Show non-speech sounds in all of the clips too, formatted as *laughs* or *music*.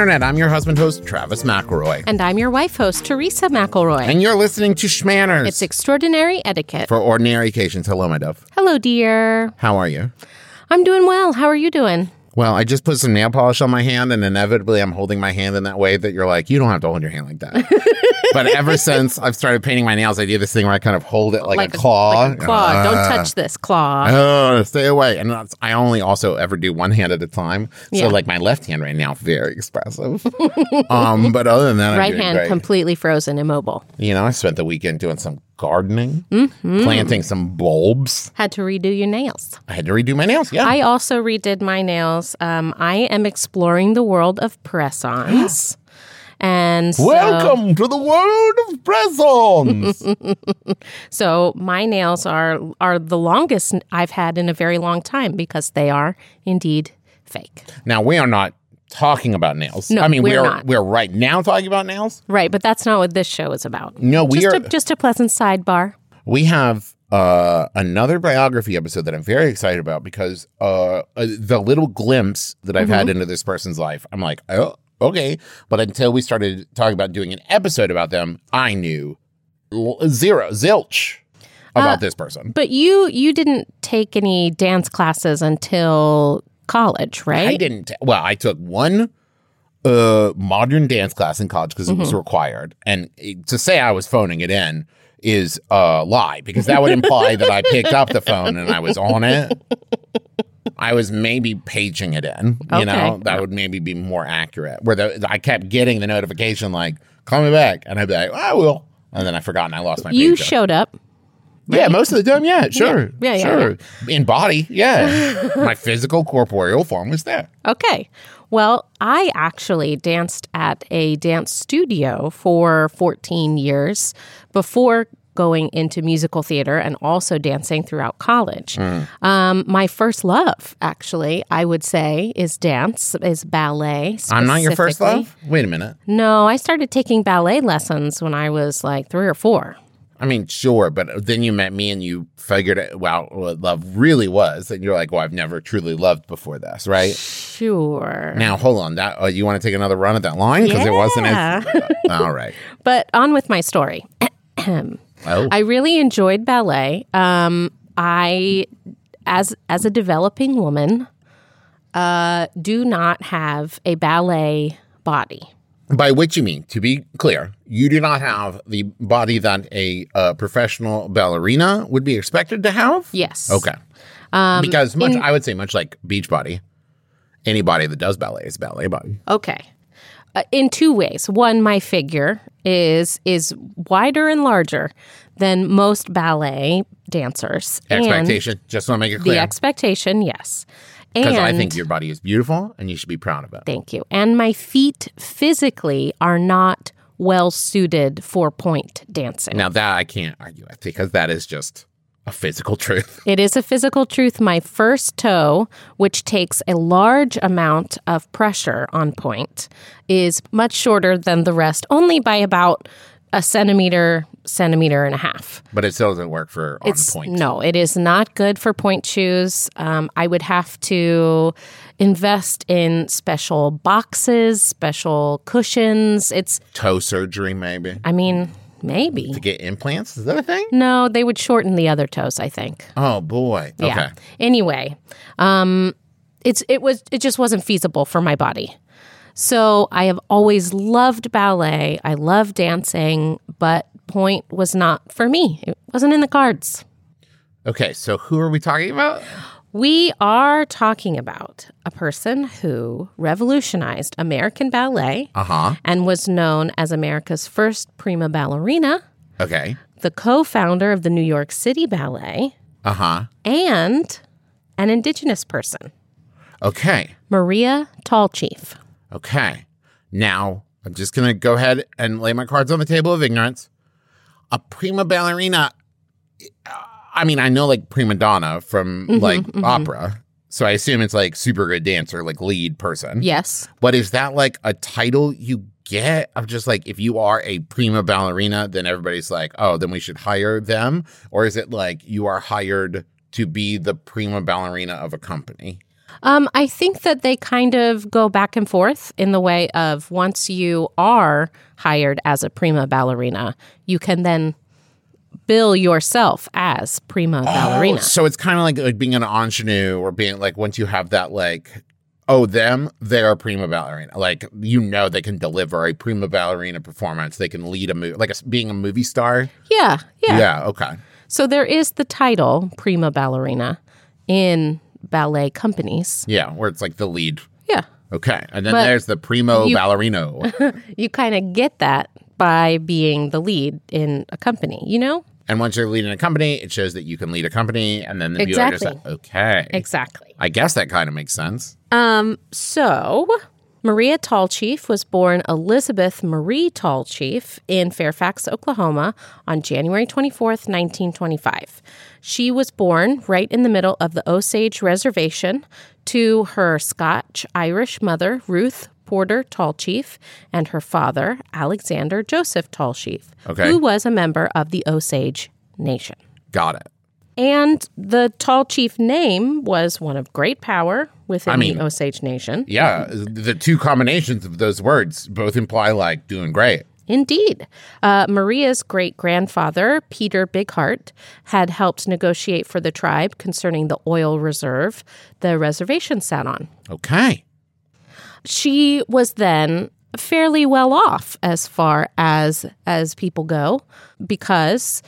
Internet. I'm your husband host, Travis McElroy. And I'm your wife host, Teresa McElroy. And you're listening to Schmanners. It's extraordinary etiquette. For ordinary occasions. Hello, my dove. Hello, dear. How are you? I'm doing well. How are you doing? Well, I just put some nail polish on my hand, and inevitably I'm holding my hand in that way that you're like, you don't have to hold your hand like that. *laughs* but ever since I've started painting my nails, I do this thing where I kind of hold it like, Like a claw. like a claw. Don't Uh, touch this claw. Oh, stay away. And that's, I only also ever do one hand at a time. So, Yeah. like, my left hand right now, very expressive. *laughs* um, but other than that, I'm right hand great. completely frozen, immobile. You know, I spent the weekend doing some gardening, Mm-hmm. planting some bulbs. Had to redo your nails. I had to redo my nails. Yeah. I also redid my nails. Um, I am exploring the world of press-ons. *gasps* And so, Welcome to the world of press-ons. *laughs* so my nails are are the longest I've had in a very long time because they are indeed fake. now we are not talking about nails. No, I mean, we're we're not. we're right now talking about nails. Right, but that's not what this show is about. No, we just are. a, just a pleasant sidebar. we have uh, another biography episode that I'm very excited about because uh, uh, the little glimpse that I've Mm-hmm. had into this person's life, I'm like, oh, okay. But until we started talking about doing an episode about them, I knew zero, zilch about Uh, this person. But you you didn't take any dance classes until college, right? I didn't. Well, I took one uh modern dance class in college because it Mm-hmm. was required, and to say I was phoning it in is a lie because that would imply that I picked up the phone and I was on it. I was maybe paging it in. You know, that would maybe be more accurate. Where the, I kept getting the notification like, "Call me back," and I'd be like, "I will," and then I forgot and I lost my. You showed up. Yeah, most of the time, yeah, sure. Yeah, yeah, sure. In body, yeah. *laughs* My physical corporeal form was there. Okay. Well, I actually danced at a dance studio for 14 years before going into musical theater and also dancing throughout college. Um, my first love, actually, I would say, is dance, is ballet. I'm not your first love? Wait a minute. No, I started taking ballet lessons when I was like three or four. I mean, sure, but then you met me and you figured out what love really was. And you're like, well, I've never truly loved before this, right? Sure. Now, hold on. That uh, You want to take another run at that line? Because it wasn't as. all right. *laughs* But on with my story. *clears throat* Oh, I really enjoyed ballet. Um, I, as as a developing woman, uh, do not have a ballet body. By which you mean, to be clear, you do not have the body that a uh, professional ballerina would be expected to have? Yes. Okay. because much, I would say, much like beach Beachbody, anybody that does ballet is ballet body. Okay. Uh, in two ways. One, my figure is is wider and larger than most ballet dancers. And Expectation. Just want to make it clear. The expectation, yes. Because I think your body is beautiful and you should be proud of it. Thank you. And my feet physically are not well suited for pointe dancing. Now that I can't argue with because that is just a physical truth. It is a physical truth. My first toe, which takes a large amount of pressure on pointe, is much shorter than the rest, only by about a centimeter, centimeter and a half. But it still doesn't work for on It's pointe. no, it is not good for pointe shoes. Um, I would have to invest in special boxes, special cushions. It's, Toe surgery, maybe. I mean, maybe. To get implants? Is that a thing? No, they would shorten the other toes. I think. Oh boy. Yeah. Okay. Anyway, um, it's it was it just wasn't feasible for my body. So I have always loved ballet. I love dancing, but pointe was not for me. It wasn't in the cards. Okay. So who are we talking about? We are talking about a person who revolutionized American ballet Uh huh. and was known as America's first prima ballerina, Okay. the co founder of the New York City Ballet, Uh huh. and an indigenous person, Okay. Maria Tallchief. Okay. Now, I'm just going to go ahead and lay my cards on the table of ignorance. A prima ballerina, I mean, I know like prima donna from mm-hmm, like mm-hmm. opera. So I assume it's like super good dancer, like lead person. Yes. But is that like a title you get? I'm just like, if you are a prima ballerina, then everybody's like, oh, then we should hire them? Or is it like you are hired to be the prima ballerina of a company? Um, I think that they kind of go back and forth in the way of once you are hired as a prima ballerina, you can then bill yourself as prima ballerina. So it's kind of like, like being an ingenue or being like once you have that like oh them they're a prima ballerina. Like you know they can deliver a prima ballerina performance. They can lead a movie like a, being a movie star? Yeah, yeah, yeah okay. So there is the title prima ballerina in ballet companies. yeah where it's like the lead Yeah. okay and then But there's the primo you- ballerino *laughs* You kind of get that by being the lead in a company, you know? and once you're leading a company it shows that you can lead a company and then the viewer just Exactly. like okay Exactly. i guess that kind of makes sense Um, so Maria Tallchief was born Elizabeth Marie Tallchief in Fairfax, Oklahoma on January 24th, 1925. She was born right in the middle of the Osage Reservation to her Scotch Irish mother, Ruth Porter Tallchief, and her father, Alexander Joseph Tallchief, Okay. who was a member of the Osage Nation. got it And the Tall Chief name was one of great power within I mean- the Osage Nation. yeah the two combinations of those words both imply like doing great Indeed. Uh, Maria's great grandfather, Peter Bigheart, had helped negotiate for the tribe concerning the oil reserve the reservation sat on. okay She was then fairly well off as far as as people go because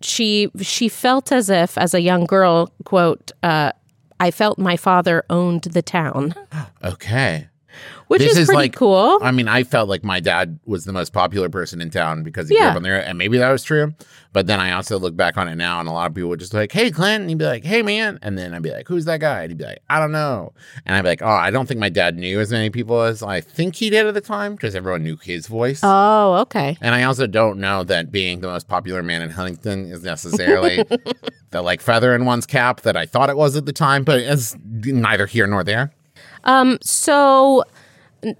she she felt as if as a young girl quote uh, I felt my father owned the town, *gasps* okay which is, is pretty like- cool. I mean, I felt like my dad was the most popular person in town because he grew Yeah. up on there, and maybe that was true. But then I also look back on it now, and a lot of people would just be like, "Hey, Clint," and he'd be like, "Hey, man," and then I'd be like, "Who's that guy?" And he'd be like, "I don't know," and I'd be like, "Oh, I don't think my dad knew as many people as I think he did at the time because everyone knew his voice." Oh, okay. and I also don't know that being the most popular man in Huntington is necessarily *laughs* the like feather in one's cap that I thought it was at the time, but it's neither here nor there. Um, so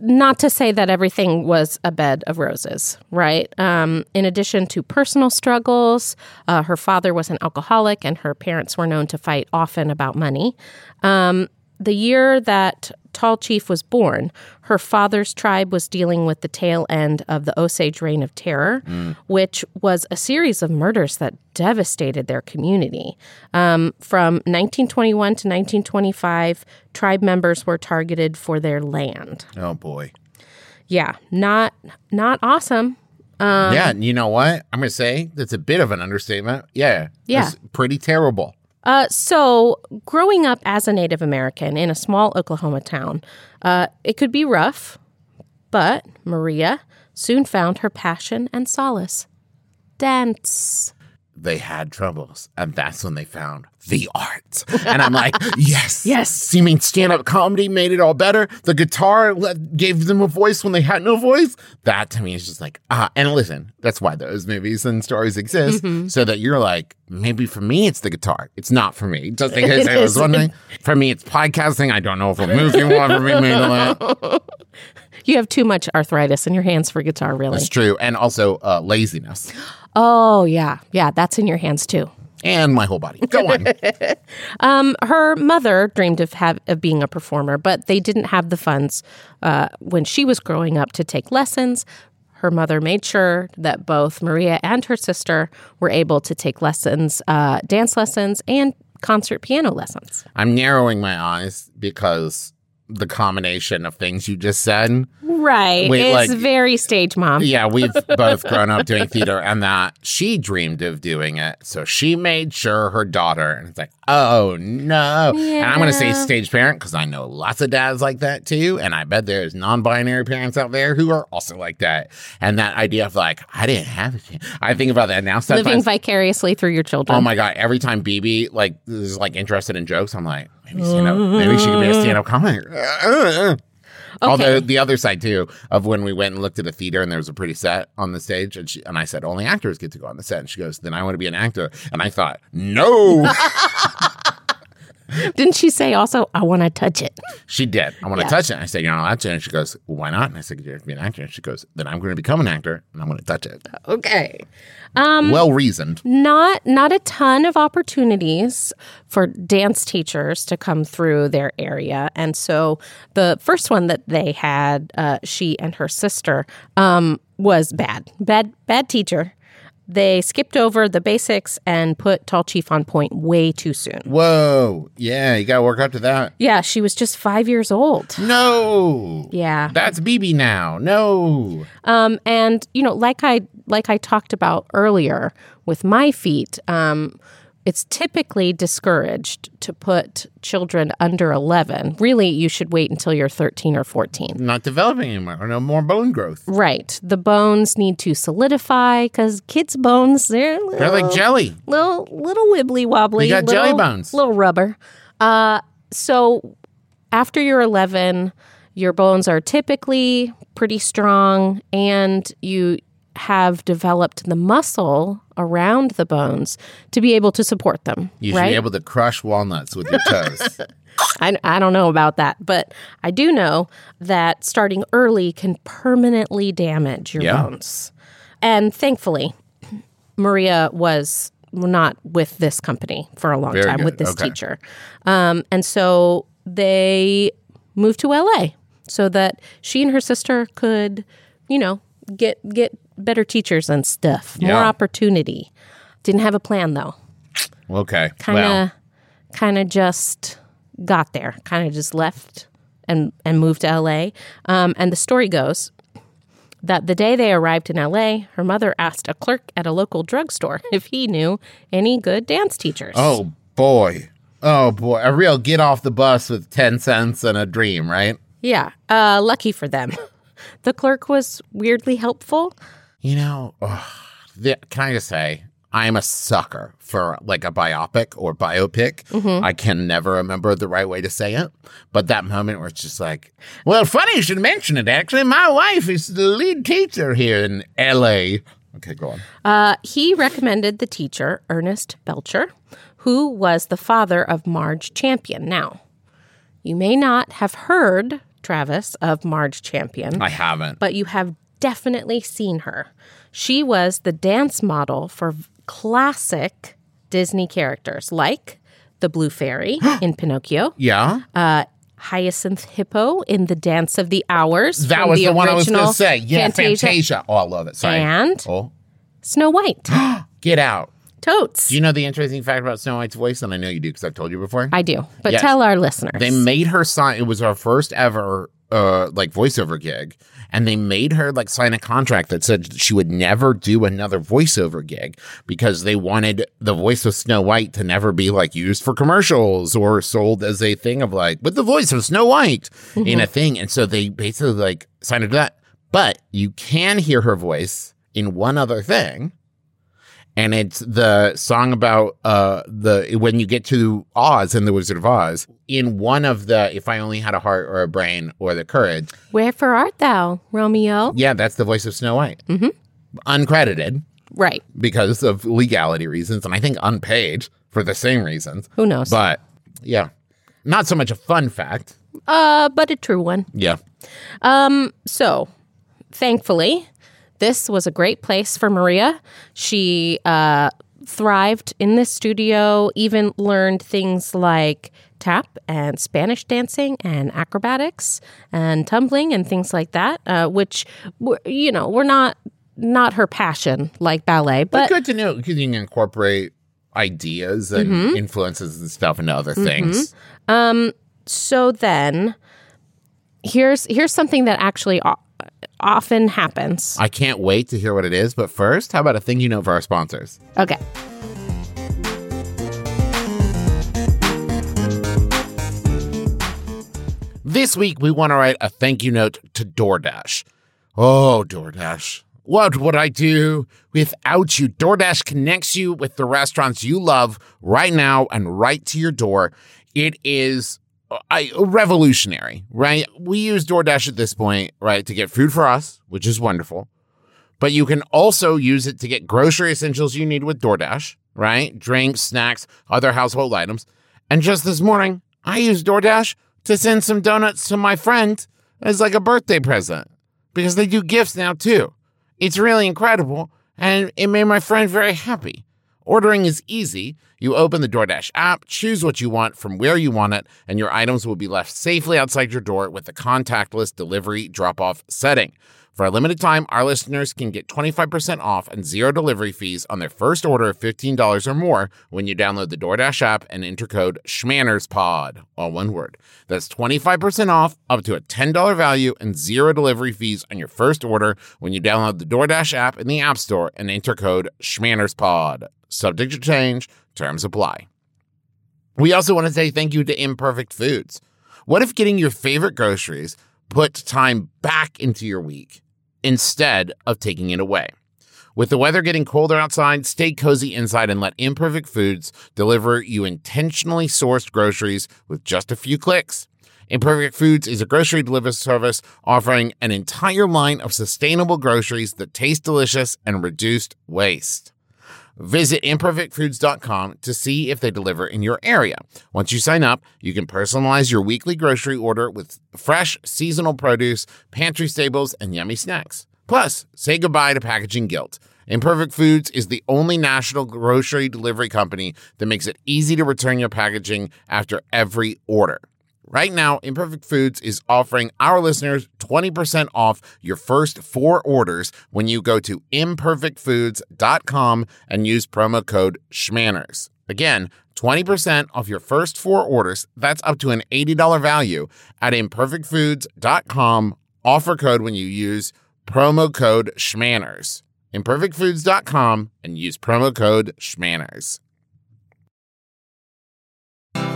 not to say that everything was a bed of roses, right? Um, in addition to personal struggles, uh, her father was an alcoholic and her parents were known to fight often about money. Um, the year that Tall Chief was born, her father's tribe was dealing with the tail end of the Osage Reign of Terror, which was a series of murders that devastated their community. Um, from 1921 to 1925, tribe members were targeted for their land. Oh boy. Yeah, not not awesome. yeah, and you know what? I'm gonna say that's a bit of an understatement. Yeah, Yeah. it's pretty terrible. Uh, so, growing up as a Native American in a small Oklahoma town, uh, it could be rough, but Maria soon found her passion and solace dance. They had troubles, and that's when they found the art. And I'm like, *laughs* yes, Yes. You mean stand up comedy made it all better? The guitar let, gave them a voice when they had no voice. That to me is just like ah. And listen, that's why those movies and stories exist, Mm-hmm. so that you're like, maybe for me it's the guitar. It's not for me. Just in *laughs* case I was wondering. *laughs* For me, it's podcasting. I don't know if a movie will ever be made of that. You have too much arthritis in your hands for guitar, really. That's true, and also uh, laziness. *gasps* Oh, yeah. Yeah, that's in your hands too. and my whole body. Go on. *laughs* Um, her mother dreamed of have, of being a performer, but they didn't have the funds uh, when she was growing up to take lessons. Her mother made sure that both Maria and her sister were able to take lessons, uh, dance lessons, and concert piano lessons. I'm narrowing my eyes because the combination of things you just said. Right, Wait, it's like- very stage mom. Yeah, we've *laughs* both grown up doing theater, and that she dreamed of doing it. So she made sure her daughter, and it's like, oh no. And I'm going to say stage parent because I know lots of dads like that too. And I bet there's non binary parents out there who are also like that. And that idea of like, I didn't have it. I think about that now. Living vicariously through your children. oh my God, every time BB like is like interested in jokes, I'm like, maybe stand up, maybe she could be a stand up comic. Although the other side too of when we went and looked at a theater and there was a pretty set on the stage and she, and I said only actors get to go on the set. And she goes then I want to be an actor. And I thought no *laughs* Didn't she say also, I want to touch it? She did. I want to Yeah. touch it. I said, You're not allowed to. And she goes, Why not? And I said, You're going to be an actor. And she goes, Then I'm going to become an actor and I'm going to touch it. Okay. Um, well reasoned. not not a ton of opportunities for dance teachers to come through their area and so the first one that they had uh, she and her sister um, was bad bad bad teacher they skipped over the basics and put tall chief on pointe way too soon Whoa. Yeah, you got to work up to that. yeah she was just five years old No. yeah That's BB now. No. Um, and you know, like I like I talked about earlier with my feet, um, it's typically discouraged to put children under eleven. Really, you should wait until you're thirteen or fourteen. Not developing anymore. No more bone growth. Right. The bones need to solidify because kids' bones they're little, They're like jelly. little little wibbly wobbly. You got little, jelly bones. little rubber. Uh, so after you're 11, your bones are typically pretty strong, and you have developed the muscle around the bones to be able to support them. You should right? be able to crush walnuts with your toes. *laughs* I, I don't know about that, but I do know that starting early can permanently damage your Yeah. bones. And thankfully, Maria was not with this company for a long Very time good. with this Okay. teacher. Um, and so they moved to LA so that she and her sister could, you know, get get better teachers and stuff, more Yeah. opportunity. Didn't have a plan though Okay. kind well, of kind of just got there kind of just left and and moved to LA um, and the story goes that the day they arrived in LA her mother asked a clerk at a local drugstore *laughs* if he knew any good dance teachers oh boy. Oh boy. A real get off the bus with 10 cents and a dream, right? yeah uh, lucky for them *laughs* the clerk was weirdly helpful You know, ugh, the, can I just say, I am a sucker for like a biopic or biopic. Mm-hmm. I can never remember the right way to say it, but that moment where it's just like, well, funny you should mention it. Actually, my wife is the lead teacher here in L.A. Okay, go on. Uh, he recommended the teacher, Ernest Belcher, who was the father of Marge Champion. Now, you may not have heard, Travis, of Marge Champion, I haven't. but you have definitely seen her. She was the dance model for classic Disney characters like the Blue Fairy *gasps* in Pinocchio, yeah, uh, Hyacinth Hippo in The Dance of the Hours. that was the, one I was going to say. Yeah, Fantasia. Oh, I love it. Sorry. And oh, Snow White. *gasps* get out. Totes. Do you know the interesting fact about Snow White's voice? And I know you do because I've told you before. I do, but Yes. tell our listeners. They made her sign. It was our first ever uh like voiceover gig, and they made her like sign a contract that said she would never do another voiceover gig because they wanted the voice of Snow White to never be like used for commercials or sold as a thing of like with the voice of Snow White in a thing. And so they basically like signed her to that. But you can hear her voice in one other thing and it's the song about uh the when you get to Oz and the Wizard of Oz. In one of the "If I Only Had a Heart or a Brain" or "The Courage," Wherefore art thou, Romeo? yeah, that's the voice of Snow White, mm-hmm. uncredited Right. because of legality reasons, and I think unpaid for the same reasons. Who knows? But yeah, not so much a fun fact. uh, but a true one. Yeah, Um So, thankfully, this was a great place for Maria. She uh, thrived in this studio, even learned things like tap and Spanish dancing and acrobatics and tumbling and things like that, uh, which, were- you know, were not not her passion like ballet, but but good to know because you can incorporate ideas and Mm-hmm. influences and stuff into other things. so then here's here's something that actually o- often happens. I can't wait to hear what it is. But first, how about a thing you know for our sponsors? Okay. This week, we want to write a thank you note to DoorDash. Oh, DoorDash. What would I do without you? DoorDash connects you with the restaurants you love right now and right to your door. It is I, revolutionary, right? We use DoorDash at this point, right, to get food for us, which is wonderful. But you can also use it to get grocery essentials you need with DoorDash, right? Drinks, snacks, other household items. And just this morning, I used DoorDash to send some donuts to my friend as like a birthday present because they do gifts now too. It's really incredible and it made my friend very happy. Ordering is easy. You open the DoorDash app, choose what you want from where you want it, and your items will be left safely outside your door with the contactless delivery drop off setting. For a limited time, our listeners can get 25% off and zero delivery fees on their first order of $15 or more when you download the DoorDash app and enter code SCHMANNERSPOD, all one word. That's 25% off, up to a $10 value, and zero delivery fees on your first order when you download the DoorDash app in the App Store and enter code SCHMANNERSPOD. Subject to change, terms apply. We also want to say thank you to Imperfect Foods. What if getting your favorite groceries put time back into your week instead of taking it away? With the weather getting colder outside, stay cozy inside and let Imperfect Foods deliver you intentionally sourced groceries with just a few clicks. Imperfect Foods is a grocery delivery service offering an entire line of sustainable groceries that taste delicious and reduced waste. Visit imperfectfoods.com to see if they deliver in your area. Once you sign up, you can personalize your weekly grocery order with fresh, seasonal produce, pantry staples, and yummy snacks. Plus, say goodbye to packaging guilt. Imperfect Foods is the only national grocery delivery company that makes it easy to return your packaging after every order. Right now, Imperfect Foods is offering our listeners 20% off your first four orders when you go to imperfectfoods.com and use promo code SCHMANNERS. Again, 20% off your first four orders. That's up to an $80 value at imperfectfoods.com. Offer code when you use promo code SCHMANNERS. Imperfectfoods.com and use promo code SCHMANNERS.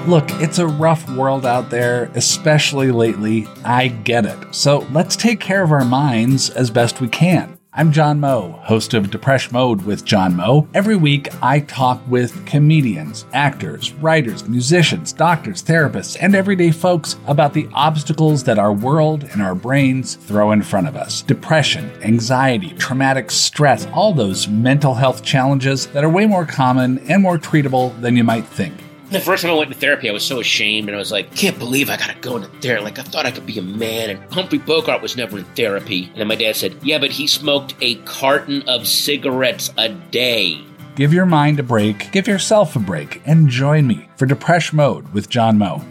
Look, it's a rough world out there, especially lately. I get it. So let's take care of our minds as best we can. I'm John Moe, host of Depresh Mode with John Moe. Every week, I talk with comedians, actors, writers, musicians, doctors, therapists, and everyday folks about the obstacles that our world and our brains throw in front of us. Depression, anxiety, traumatic stress, all those mental health challenges that are way more common and more treatable than you might think. The first time I went to therapy, I was so ashamed, and I was like, "Can't believe I gotta go into therapy." Like I thought I could be a man, and Humphrey Bogart was never in therapy. And then my dad said, "Yeah, but he smoked a carton of cigarettes a day." Give your mind a break, give yourself a break, and join me for Depresh Mode with John Moe.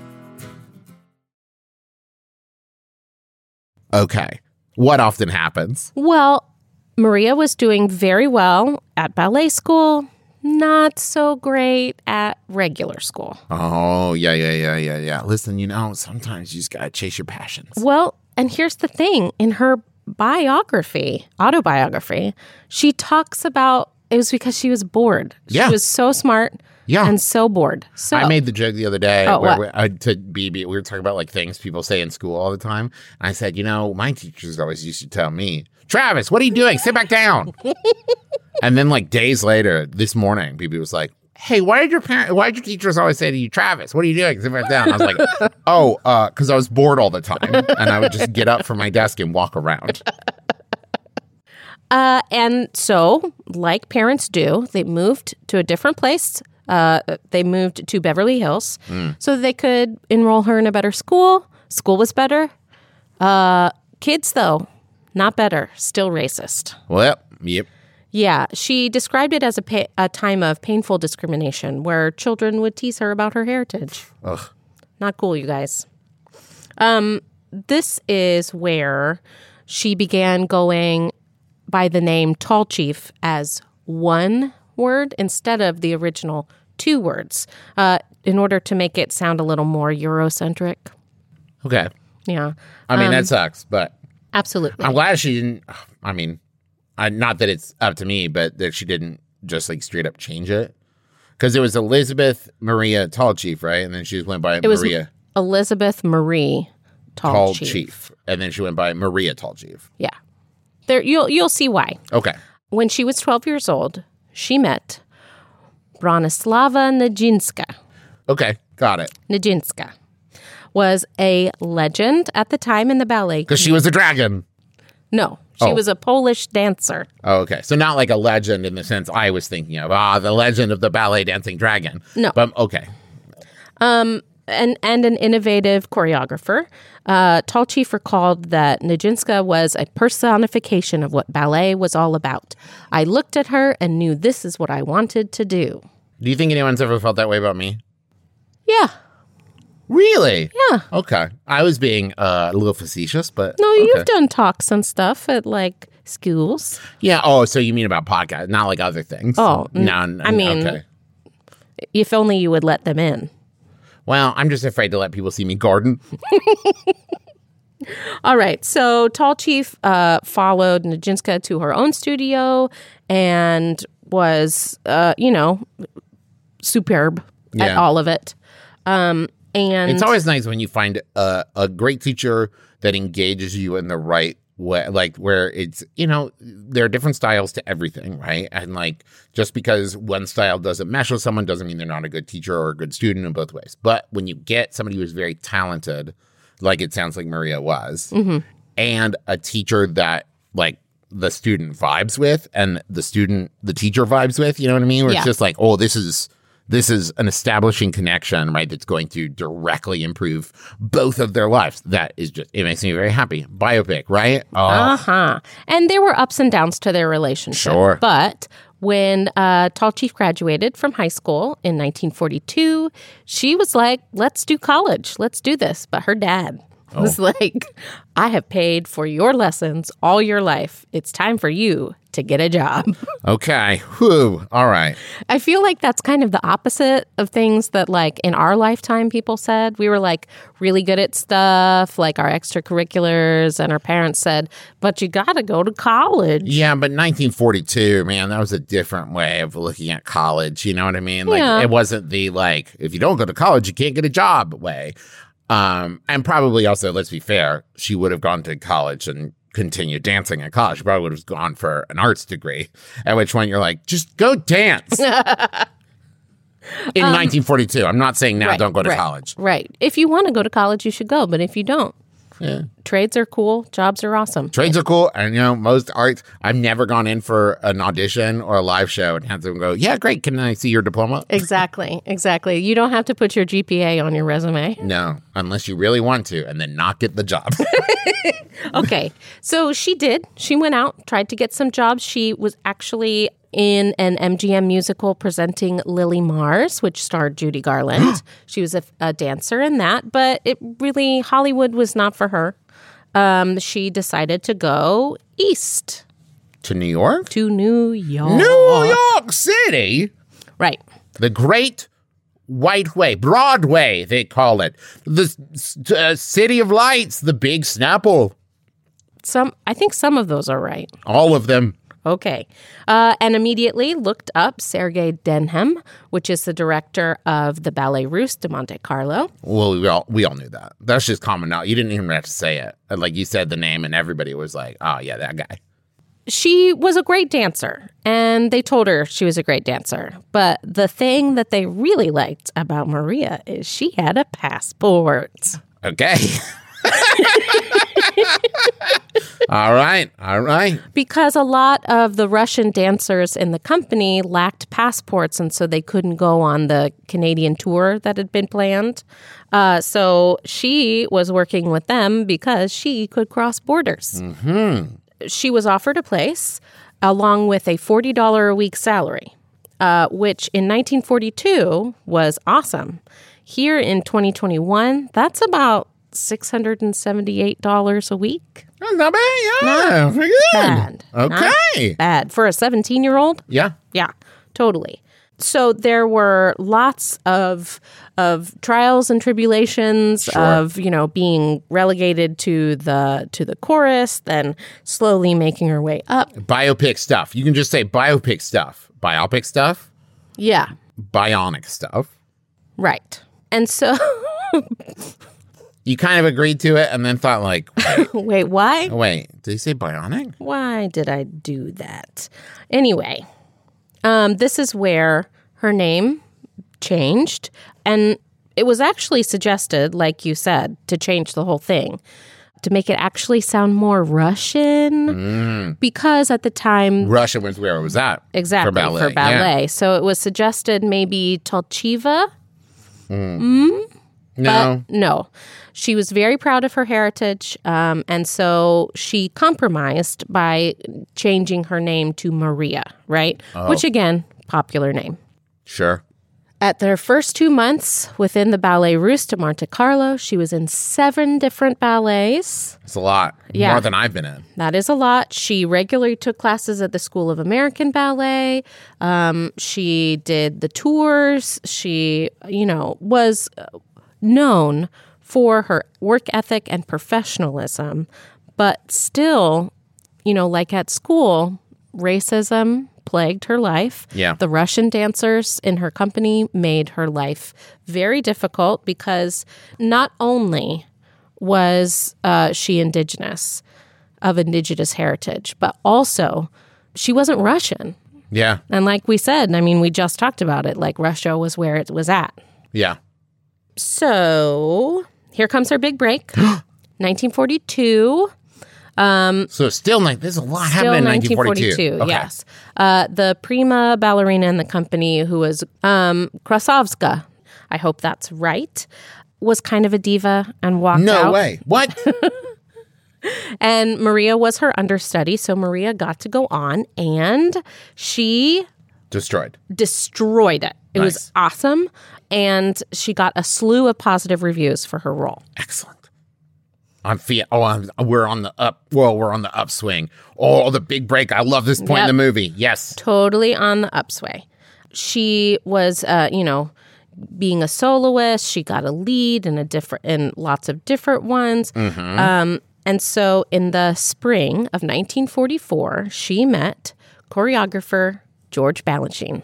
Okay. What often happens? Well, Maria was doing very well at ballet school, not so great at regular school. Oh, yeah, yeah, yeah, yeah, yeah. Listen, you know, sometimes you just got to chase your passions. Well, and here's the thing in her biography, autobiography, she talks about it was because she was bored. She Yeah. was so smart Yeah. and so bored. So I made the joke the other day Oh, where we, I, to BB, we were talking about like things people say in school all the time. And I said, you know, my teachers always used to tell me, Travis, what are you doing? Sit back down. *laughs* and then like days later, this morning, BB was like, Hey, why did your parent, why did your teachers always say to you, Travis, what are you doing? Sit back down. I was like, *laughs* oh, uh, cause I was bored all the time. And I would just get up from my desk and walk around. Uh, and so, like parents do, they moved to a different place. Uh, they moved to Beverly Hills so they could enroll her in a better school. School was better. Uh, kids, though, not better. Still racist. Well, yep. Yeah, she described it as a, pa- a time of painful discrimination where children would tease her about her heritage. Ugh. Not cool, you guys. Um, this is where she began going by the name Tall Chief as one word instead of the original two words uh, in order to make it sound a little more Eurocentric. Okay. Yeah, I mean, that sucks, but absolutely. I'm glad she didn't. I mean, I, not that it's up to me, but that she didn't just like straight up change it because it was Elizabeth Maria Tall Chief, right? And then she just went by it was Maria Elizabeth Marie Tall, Tall Chief. Chief. and then she went by Maria Tall Chief. Yeah, there you'll you'll see why. Okay, When she was 12 years old, she met Bronislava Nijinska. okay, got it. Nijinska was a legend at the time in the ballet. Because she was a dragon. No, she Oh. was a Polish dancer. Oh, okay, so not like a legend in the sense I was thinking of. Ah, the legend of the ballet dancing dragon. No. but okay, Um and and an innovative choreographer. Uh, Tall Chief recalled that Nijinsky was a personification of what ballet was all about. I looked at her and knew this is what I wanted to do. Do you think anyone's ever felt that way about me? Yeah. Really? Yeah. Okay. I was being uh, a little facetious, but No, okay. you've done talks and stuff at like schools. Yeah. Oh, so you mean about podcast, not like other things? Oh, no. I mean- okay. If only you would let them in. Well, I'm just afraid to let people see me garden. *laughs* All right. So Tall Chief uh, followed Nijinska to her own studio and was, uh, you know, superb at all of it. Um, and It's always nice when you find a, a great teacher that engages you in the right way, like where it's, you know, there are different styles to everything, right? And like just because one style doesn't mesh with someone doesn't mean they're not a good teacher or a good student in both ways. But when you get somebody who's very talented, like it sounds like Maria was, mm-hmm. and a teacher that like the student vibes with and the student, the teacher vibes with, you know what I mean? Where Yeah. it's just like, oh, this is this is an establishing connection, right? That's going to directly improve both of their lives. That is just, it makes me very happy. Biopic, right? Uh huh. And there were ups and downs to their relationship. Sure. But when uh, Tall Chief graduated from high school in 1942, she was like, let's do college. Let's do this. But her dad Oh. was like, I have paid for your lessons all your life. It's time for you to get a job. *laughs* okay. Whew. All right. I feel like that's kind of the opposite of things that, like, in our lifetime, people said. We were like really good at stuff, like our extracurriculars, and our parents said, but you got to go to college. Yeah, but 1942, man, that was a different way of looking at college. You know what I mean? Like, Yeah. it wasn't the like, if you don't go to college, you can't get a job way. Um, and probably also, let's be fair, she would have gone to college and continued dancing at college. She probably would have gone for an arts degree, at which point you're like, just go dance. *laughs* In 1942, I'm not saying now Um, Right, don't go to right, college. Right. If you want to go to college, you should go. But if you don't, Yeah. trades are cool, jobs are awesome. Trades are cool, and you know most arts. I've never gone in for an audition or a live show and had someone go, "Yeah, great. Can I see your diploma?" *laughs* Exactly. Exactly. You don't have to put your GPA on your resume. No, unless you really want to, and then not get the job. *laughs* Okay. So she did. She went out, tried to get some jobs. She was actually in an MGM musical presenting Lily Mars, which starred Judy Garland. *gasps* she was a, a dancer in that, but it really, Hollywood was not for her. Um, she decided to go east to New York, to New York. New York City, Right. the Great White Way, Broadway, they call it, the uh, City of Lights, the Big Snapple, Some, I think some of those are right. all of them. Okay. Uh, and immediately looked up Sergei Denham, which is the director of the Ballet Russe de Monte Carlo. Well, we all we all knew that. That's just common knowledge. You didn't even have to say it. Like you said the name, and everybody was like, "Oh yeah, that guy." She was a great dancer, and they told her she was a great dancer. But the thing that they really liked about Maria is she had a passport. Okay. *laughs* all right. All right. Because a lot of the Russian dancers in the company lacked passports, and so they couldn't go on the Canadian tour that had been planned. Uh, so she was working with them because she could cross borders. She was offered a place along with a $40 a week salary, uh, which in 1942 was awesome. Here in 2021, that's about $678 a week. Oh, Not bad. Yeah. Pretty good. Bad. Okay. Bad for a 17 year old. Yeah. Yeah, totally. So there were lots of of trials and tribulations of you know being relegated to the to the chorus, then slowly making her way up. Biopic stuff. You can just say biopic stuff. Biopic stuff. Yeah, Bionic stuff. right. And so, *laughs* You kind of agreed to it and then thought like, *laughs* wait, wait, why? wait did he say bionic? Why did I do that? Anyway, um, this is where her name changed. And it was actually suggested, like you said, to change the whole thing, to make it actually sound more Russian. Because at the time, Russia was where it was at. exactly, For ballet. For ballet. So it was suggested maybe Tallchieva. Mm, No. But no, she was very proud of her heritage. Um, and so she compromised by changing her name to Maria, right? Which, again, popular name. Sure. At their first two months within the Ballet Russe de Monte Carlo, she was in seven different ballets. It's a lot. Yeah. More than I've been in. That is a lot. She regularly took classes at the School of American Ballet. Um, she did the tours. She, you know, was uh, known for her work ethic and professionalism, but still, you know, like at school, racism plagued her life. Yeah. The Russian dancers in her company made her life very difficult because not only was uh, she indigenous, of indigenous heritage, but also she wasn't Russian. Yeah. And like we said, I mean, we just talked about it, like Russia was where it was at. Yeah. So here comes our big break *gasps* 1942. So still there's a lot happening in 1942. Okay. yes. Uh, the prima ballerina in the company, who was um, Krasovska, I hope that's right, was kind of a diva and walked No out. way. What? *laughs* And Maria was her understudy, so Maria got to go on, and she Destroyed. destroyed it. It was awesome, and she got a slew of positive reviews for her role. Excellent. I'm fe- oh, I'm, we're on the up. Well, we're on the upswing. Oh, the big break. I love this point in the movie. Yes. totally on the upsway. She was, uh, you know, being a soloist. She got a lead in a different, in lots of different ones. Um, and so, in the spring of 1944, she met choreographer George Balanchine.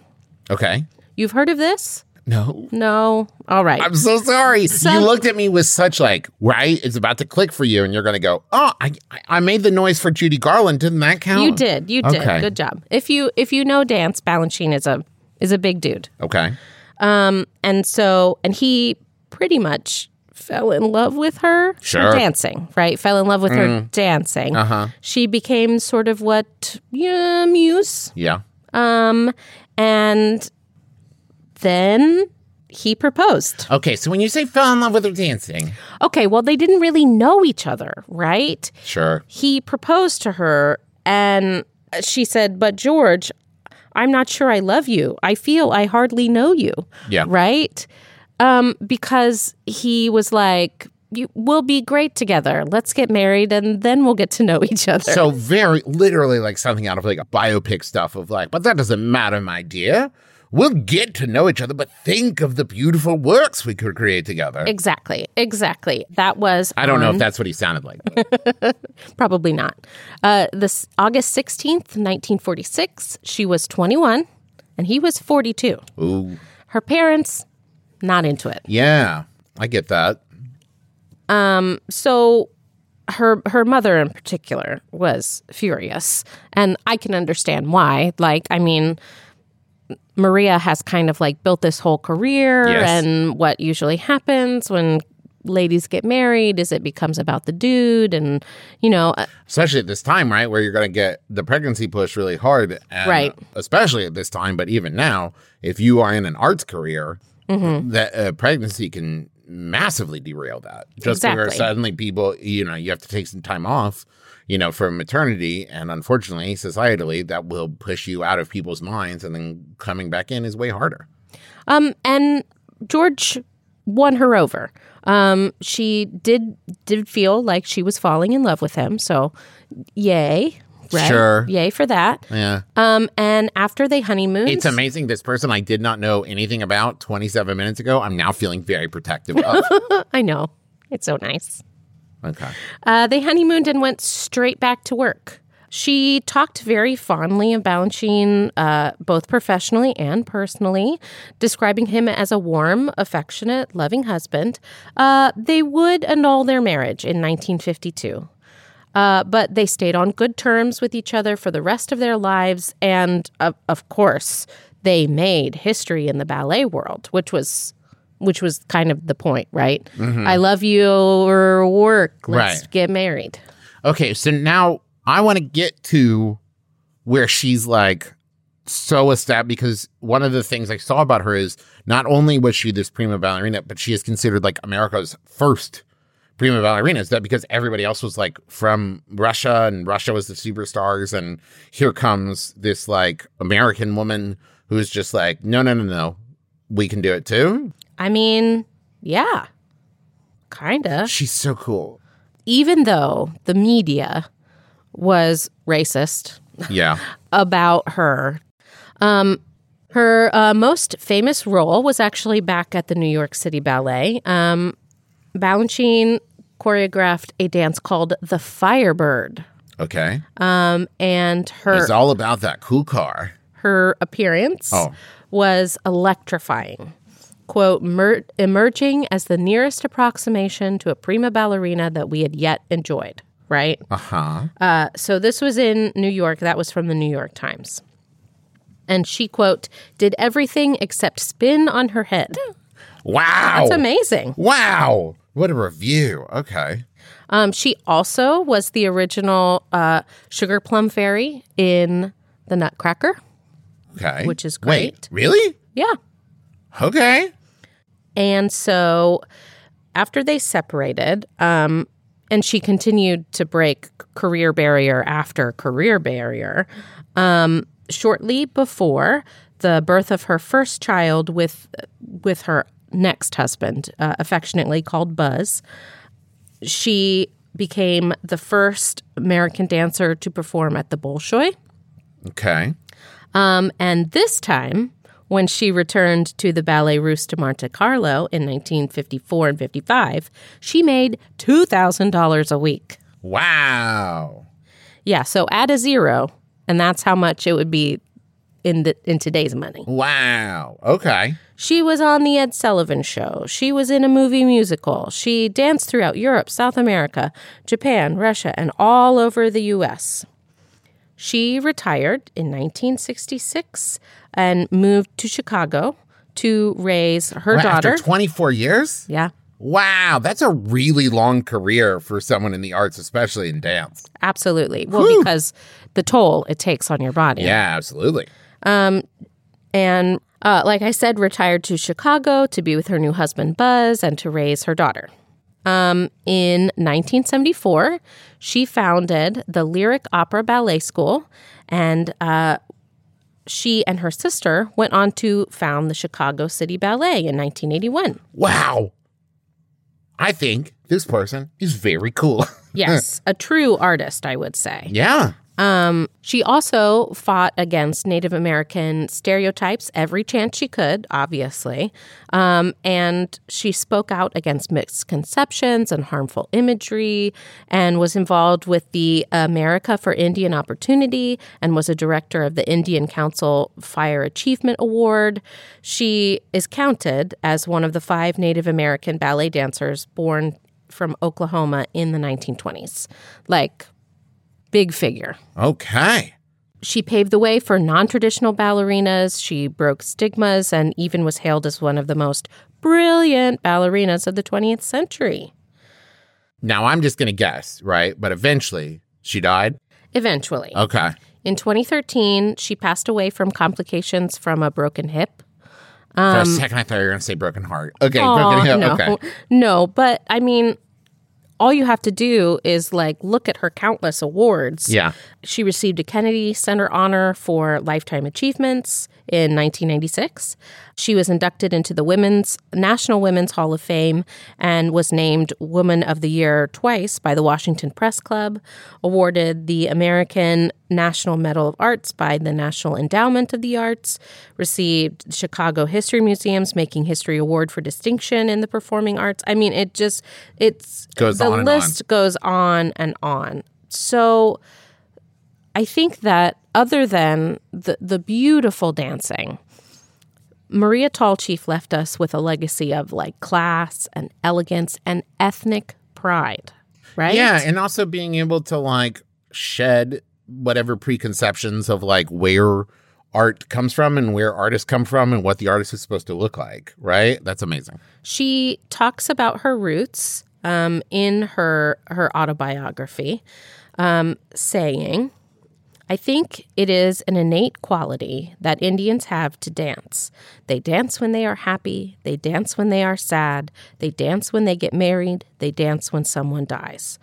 Okay. You've heard of this? No. No. All right. I'm so sorry. Some- you looked at me with such like, right? It's about to click for you, and you're going to go, oh, I, I- I made the noise for Judy Garland. Didn't that count? you did. You did. Okay. Good job. If you if you know dance, Balanchine is a is a big dude. Okay. Um, and so, and he pretty much fell in love with her Sure. dancing, right? Fell in love with her dancing. Uh-huh. She became sort of what, yeah, muse. Yeah. Um, and then he proposed. Okay. So when you say fell in love with her dancing, Okay, well, they didn't really know each other, right? sure. He proposed to her, and she said, But George, I'm not sure I love you. I feel I hardly know you. Yeah. Right? Um, because he was like, you, We'll be great together. Let's get married and then we'll get to know *laughs* each other. So very literally like something out of like a biopic stuff of like, but that doesn't matter, my dear. We'll get to know each other, but think of the beautiful works we could create together. exactly. Exactly. That was. I don't know if that's what he sounded like. *laughs* Probably not. Uh, this August 16th, 1946, she was 21 and he was 42. Ooh. Her parents, not into it. Yeah. I get that. Um, so her her mother in particular was furious and i can understand why like i mean maria has kind of like built this whole career Yes. and what usually happens when ladies get married is it becomes about the dude and you know uh, Especially at this time, right? Where you're going to get the pregnancy push really hard. And Right. Especially at this time, but even now, if you are in an arts career, Mm-hmm. that uh, pregnancy can massively derail that. Just where Exactly. suddenly people, you know, you have to take some time off, you know, for maternity. And unfortunately, societally, that will push you out of people's minds. And then coming back in is way harder. Um, and George won her over. Um, she did did feel like she was falling in love with him, so yay, right? Sure. yay for that. Yeah. Um, and after they honeymooned, It's amazing. This person I did not know anything about 27 minutes ago, I'm now feeling very protective of. *laughs* I know it's so nice. Okay. Uh, they honeymooned and went straight back to work. She talked very fondly of Balanchine, uh, both professionally and personally, describing him as a warm, affectionate, loving husband. Uh, they would annul their marriage in 1952. Uh, but they stayed on good terms with each other for the rest of their lives. And of, of course, they made history in the ballet world, which was. Which was kind of the point, right? Mm-hmm. I love your work. Let's Right. get married. Okay, so now I want to get to where she's like so established because one of the things I saw about her is not only was she this prima ballerina, but she is considered like America's first prima ballerina. Is that because everybody else was like from Russia and Russia was the superstars, and here comes this like American woman who's just like, no, no, no, no, we can do it too. I mean, yeah, kinda. She's so cool. Even though the media was racist Yeah. *laughs* about her. Um, her uh, most famous role was actually back at the New York City Ballet. Um, Balanchine choreographed a dance called the Firebird, Okay. um, and her It's all about that cool car. her appearance Oh. was electrifying. Quote, "mer- emerging as the nearest approximation to a prima ballerina that we had yet enjoyed, right? Uh huh. Uh, so this was in New York. That was from the New York Times. And she, quote, did everything except spin on her head. Wow. That's amazing. Wow. What a review. Okay. Um, she also was the original uh, Sugar Plum Fairy in The Nutcracker. Okay. Which is Wait, great. really? Yeah. Okay. And so after they separated, um, and she continued to break career barrier after career barrier, um, shortly before the birth of her first child with with her next husband, uh, affectionately called Buzz, she became the first American dancer to perform at the Bolshoi. Okay. Um, and this time, when she returned to the Ballet Russe de Monte Carlo in 1954 and 55, she made $2,000 a week. Wow. Yeah, so add a zero, and that's how much it would be in the in today's money. Wow. Okay. She was on the Ed Sullivan show. She was in a movie musical. She danced throughout Europe, South America, Japan, Russia, and all over the US. She retired in 1966 and moved to Chicago to raise her daughter. After 24 years? yeah, Wow. That's a really long career for someone in the arts, especially in dance. absolutely. Well, because the toll it takes on your body. Yeah, absolutely. and uh, like I said, retired to Chicago to be with her new husband Buzz and to raise her daughter. Um, in 1974, she founded the Lyric Opera Ballet School, and uh, she and her sister went on to found the Chicago City Ballet in 1981. Wow. I think this person is very cool. *laughs* Yes, a true artist, I would say. yeah. Um, she also fought against Native American stereotypes every chance she could, obviously. Um, and she spoke out against misconceptions and harmful imagery and was involved with the America for Indian Opportunity and was a director of the Indian Council Fire Achievement Award. She is counted as one of the five Native American ballet dancers born from Oklahoma in the 1920s. Like, big figure. Okay. She paved the way for non traditional ballerinas. She broke stigmas and even was hailed as one of the most brilliant ballerinas of the 20th century. Now I'm just going to guess, right? But eventually she died. Eventually. Okay. In 2013, she passed away from complications from a broken hip. For a second, I thought you were going to say broken heart. Okay. Um, Aw, broken hip. no, Okay. no, but I mean, all you have to do is like look at her countless awards. Yeah. She received a Kennedy Center honor for lifetime achievements in 1996. She was inducted into the Women's National Women's Hall of Fame and was named Woman of the Year twice by the Washington Press Club, awarded the American National Medal of Arts by the National Endowment of the Arts, received Chicago History Museum's Making History Award for distinction in the performing arts. I mean, it just it's Goes the on and on. list goes on and on. So I think that other than the the beautiful dancing, Maria Tallchief left us with a legacy of like class and elegance and ethnic pride. Right? Yeah. And also being able to like shed whatever preconceptions of like where art comes from and where artists come from and what the artist is supposed to look like. Right. That's amazing. She talks about her roots um, in her her autobiography, um, saying, I think it is an innate quality that Indians have to dance. They dance when they are happy, they dance when they are sad, they dance when they get married, they dance when someone dies.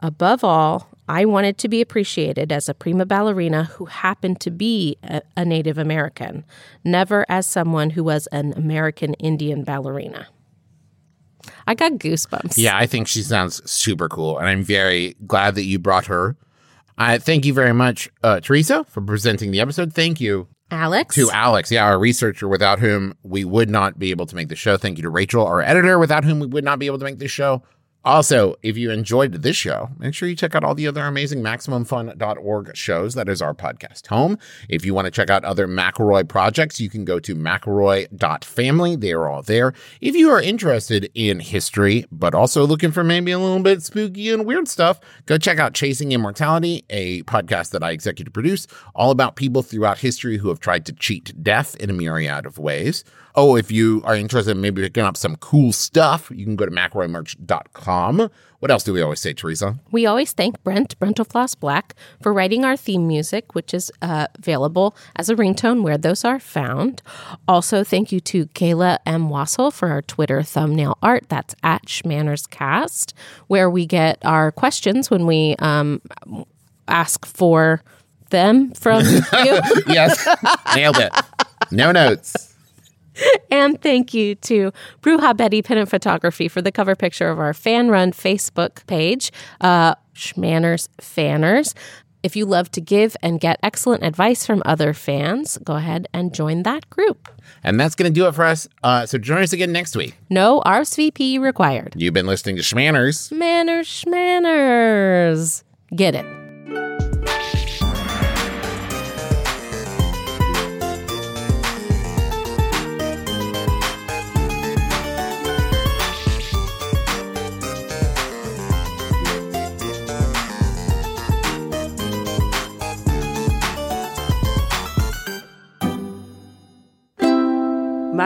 Above all, I wanted to be appreciated as a prima ballerina who happened to be a, Native American, never as someone who was an American Indian ballerina. I got goosebumps. Yeah, I think she sounds super cool, and I'm very glad that you brought her. I thank you very much, uh, Teresa, for presenting the episode. Thank you Alex? to Alex, yeah, our researcher, without whom we would not be able to make the show. Thank you to Rachel, our editor, without whom we would not be able to make this show. Also, if you enjoyed this show, make sure you check out all the other amazing MaximumFun.org shows. That is our podcast home. If you want to check out other McElroy projects, you can go to McElroy.family. They are all there. If you are interested in history, but also looking for maybe a little bit spooky and weird stuff, go check out Chasing Immortality, a podcast that I executive produce, all about people throughout history who have tried to cheat death in a myriad of ways. Oh, if you are interested in maybe picking up some cool stuff, you can go to McElroyMerch.com. What else do we always say, Teresa? We always thank Brent, Brentalfloss Black, for writing our theme music, which is uh, available as a ringtone where those are found. Also, thank you to Kayla M. Wasil for our Twitter thumbnail art. That's at Shmannerscast, where we get our questions when we um, ask for them from *laughs* you. yes, nailed it. No notes. *laughs* And thank you to Bruja Betty Pin Up Photography for the cover picture of our fan run Facebook page, uh, Shmanners Fanners. If you love to give and get excellent advice from other fans, go ahead and join that group. And that's going to do it for us. Uh, so join us again next week. No RSVP required. You've been listening to Shmanners. Manners, schmanners. Get it.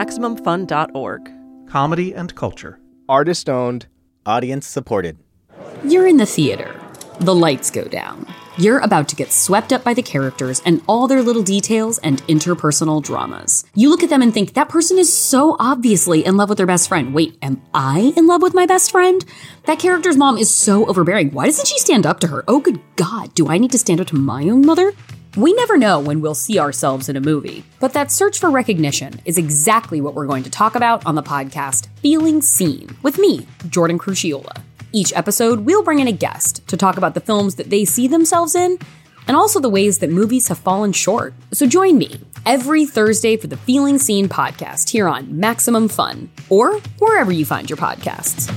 MaximumFun.org. comedy and culture. Artist owned, audience supported. You're in the theater. The lights go down. You're about to get swept up by the characters and all their little details and interpersonal dramas. You look at them and think, that person is so obviously in love with their best friend. Wait, am I in love with my best friend? That character's mom is so overbearing. Why doesn't she stand up to her? Oh, good God, do I need to stand up to my own mother? We never know when we'll see ourselves in a movie, but that search for recognition is exactly what we're going to talk about on the podcast Feeling Seen with me, Jordan Crucchiola. Each episode, we'll bring in a guest to talk about the films that they see themselves in and also the ways that movies have fallen short. So join me every Thursday for the Feeling Seen podcast here on Maximum Fun or wherever you find your podcasts.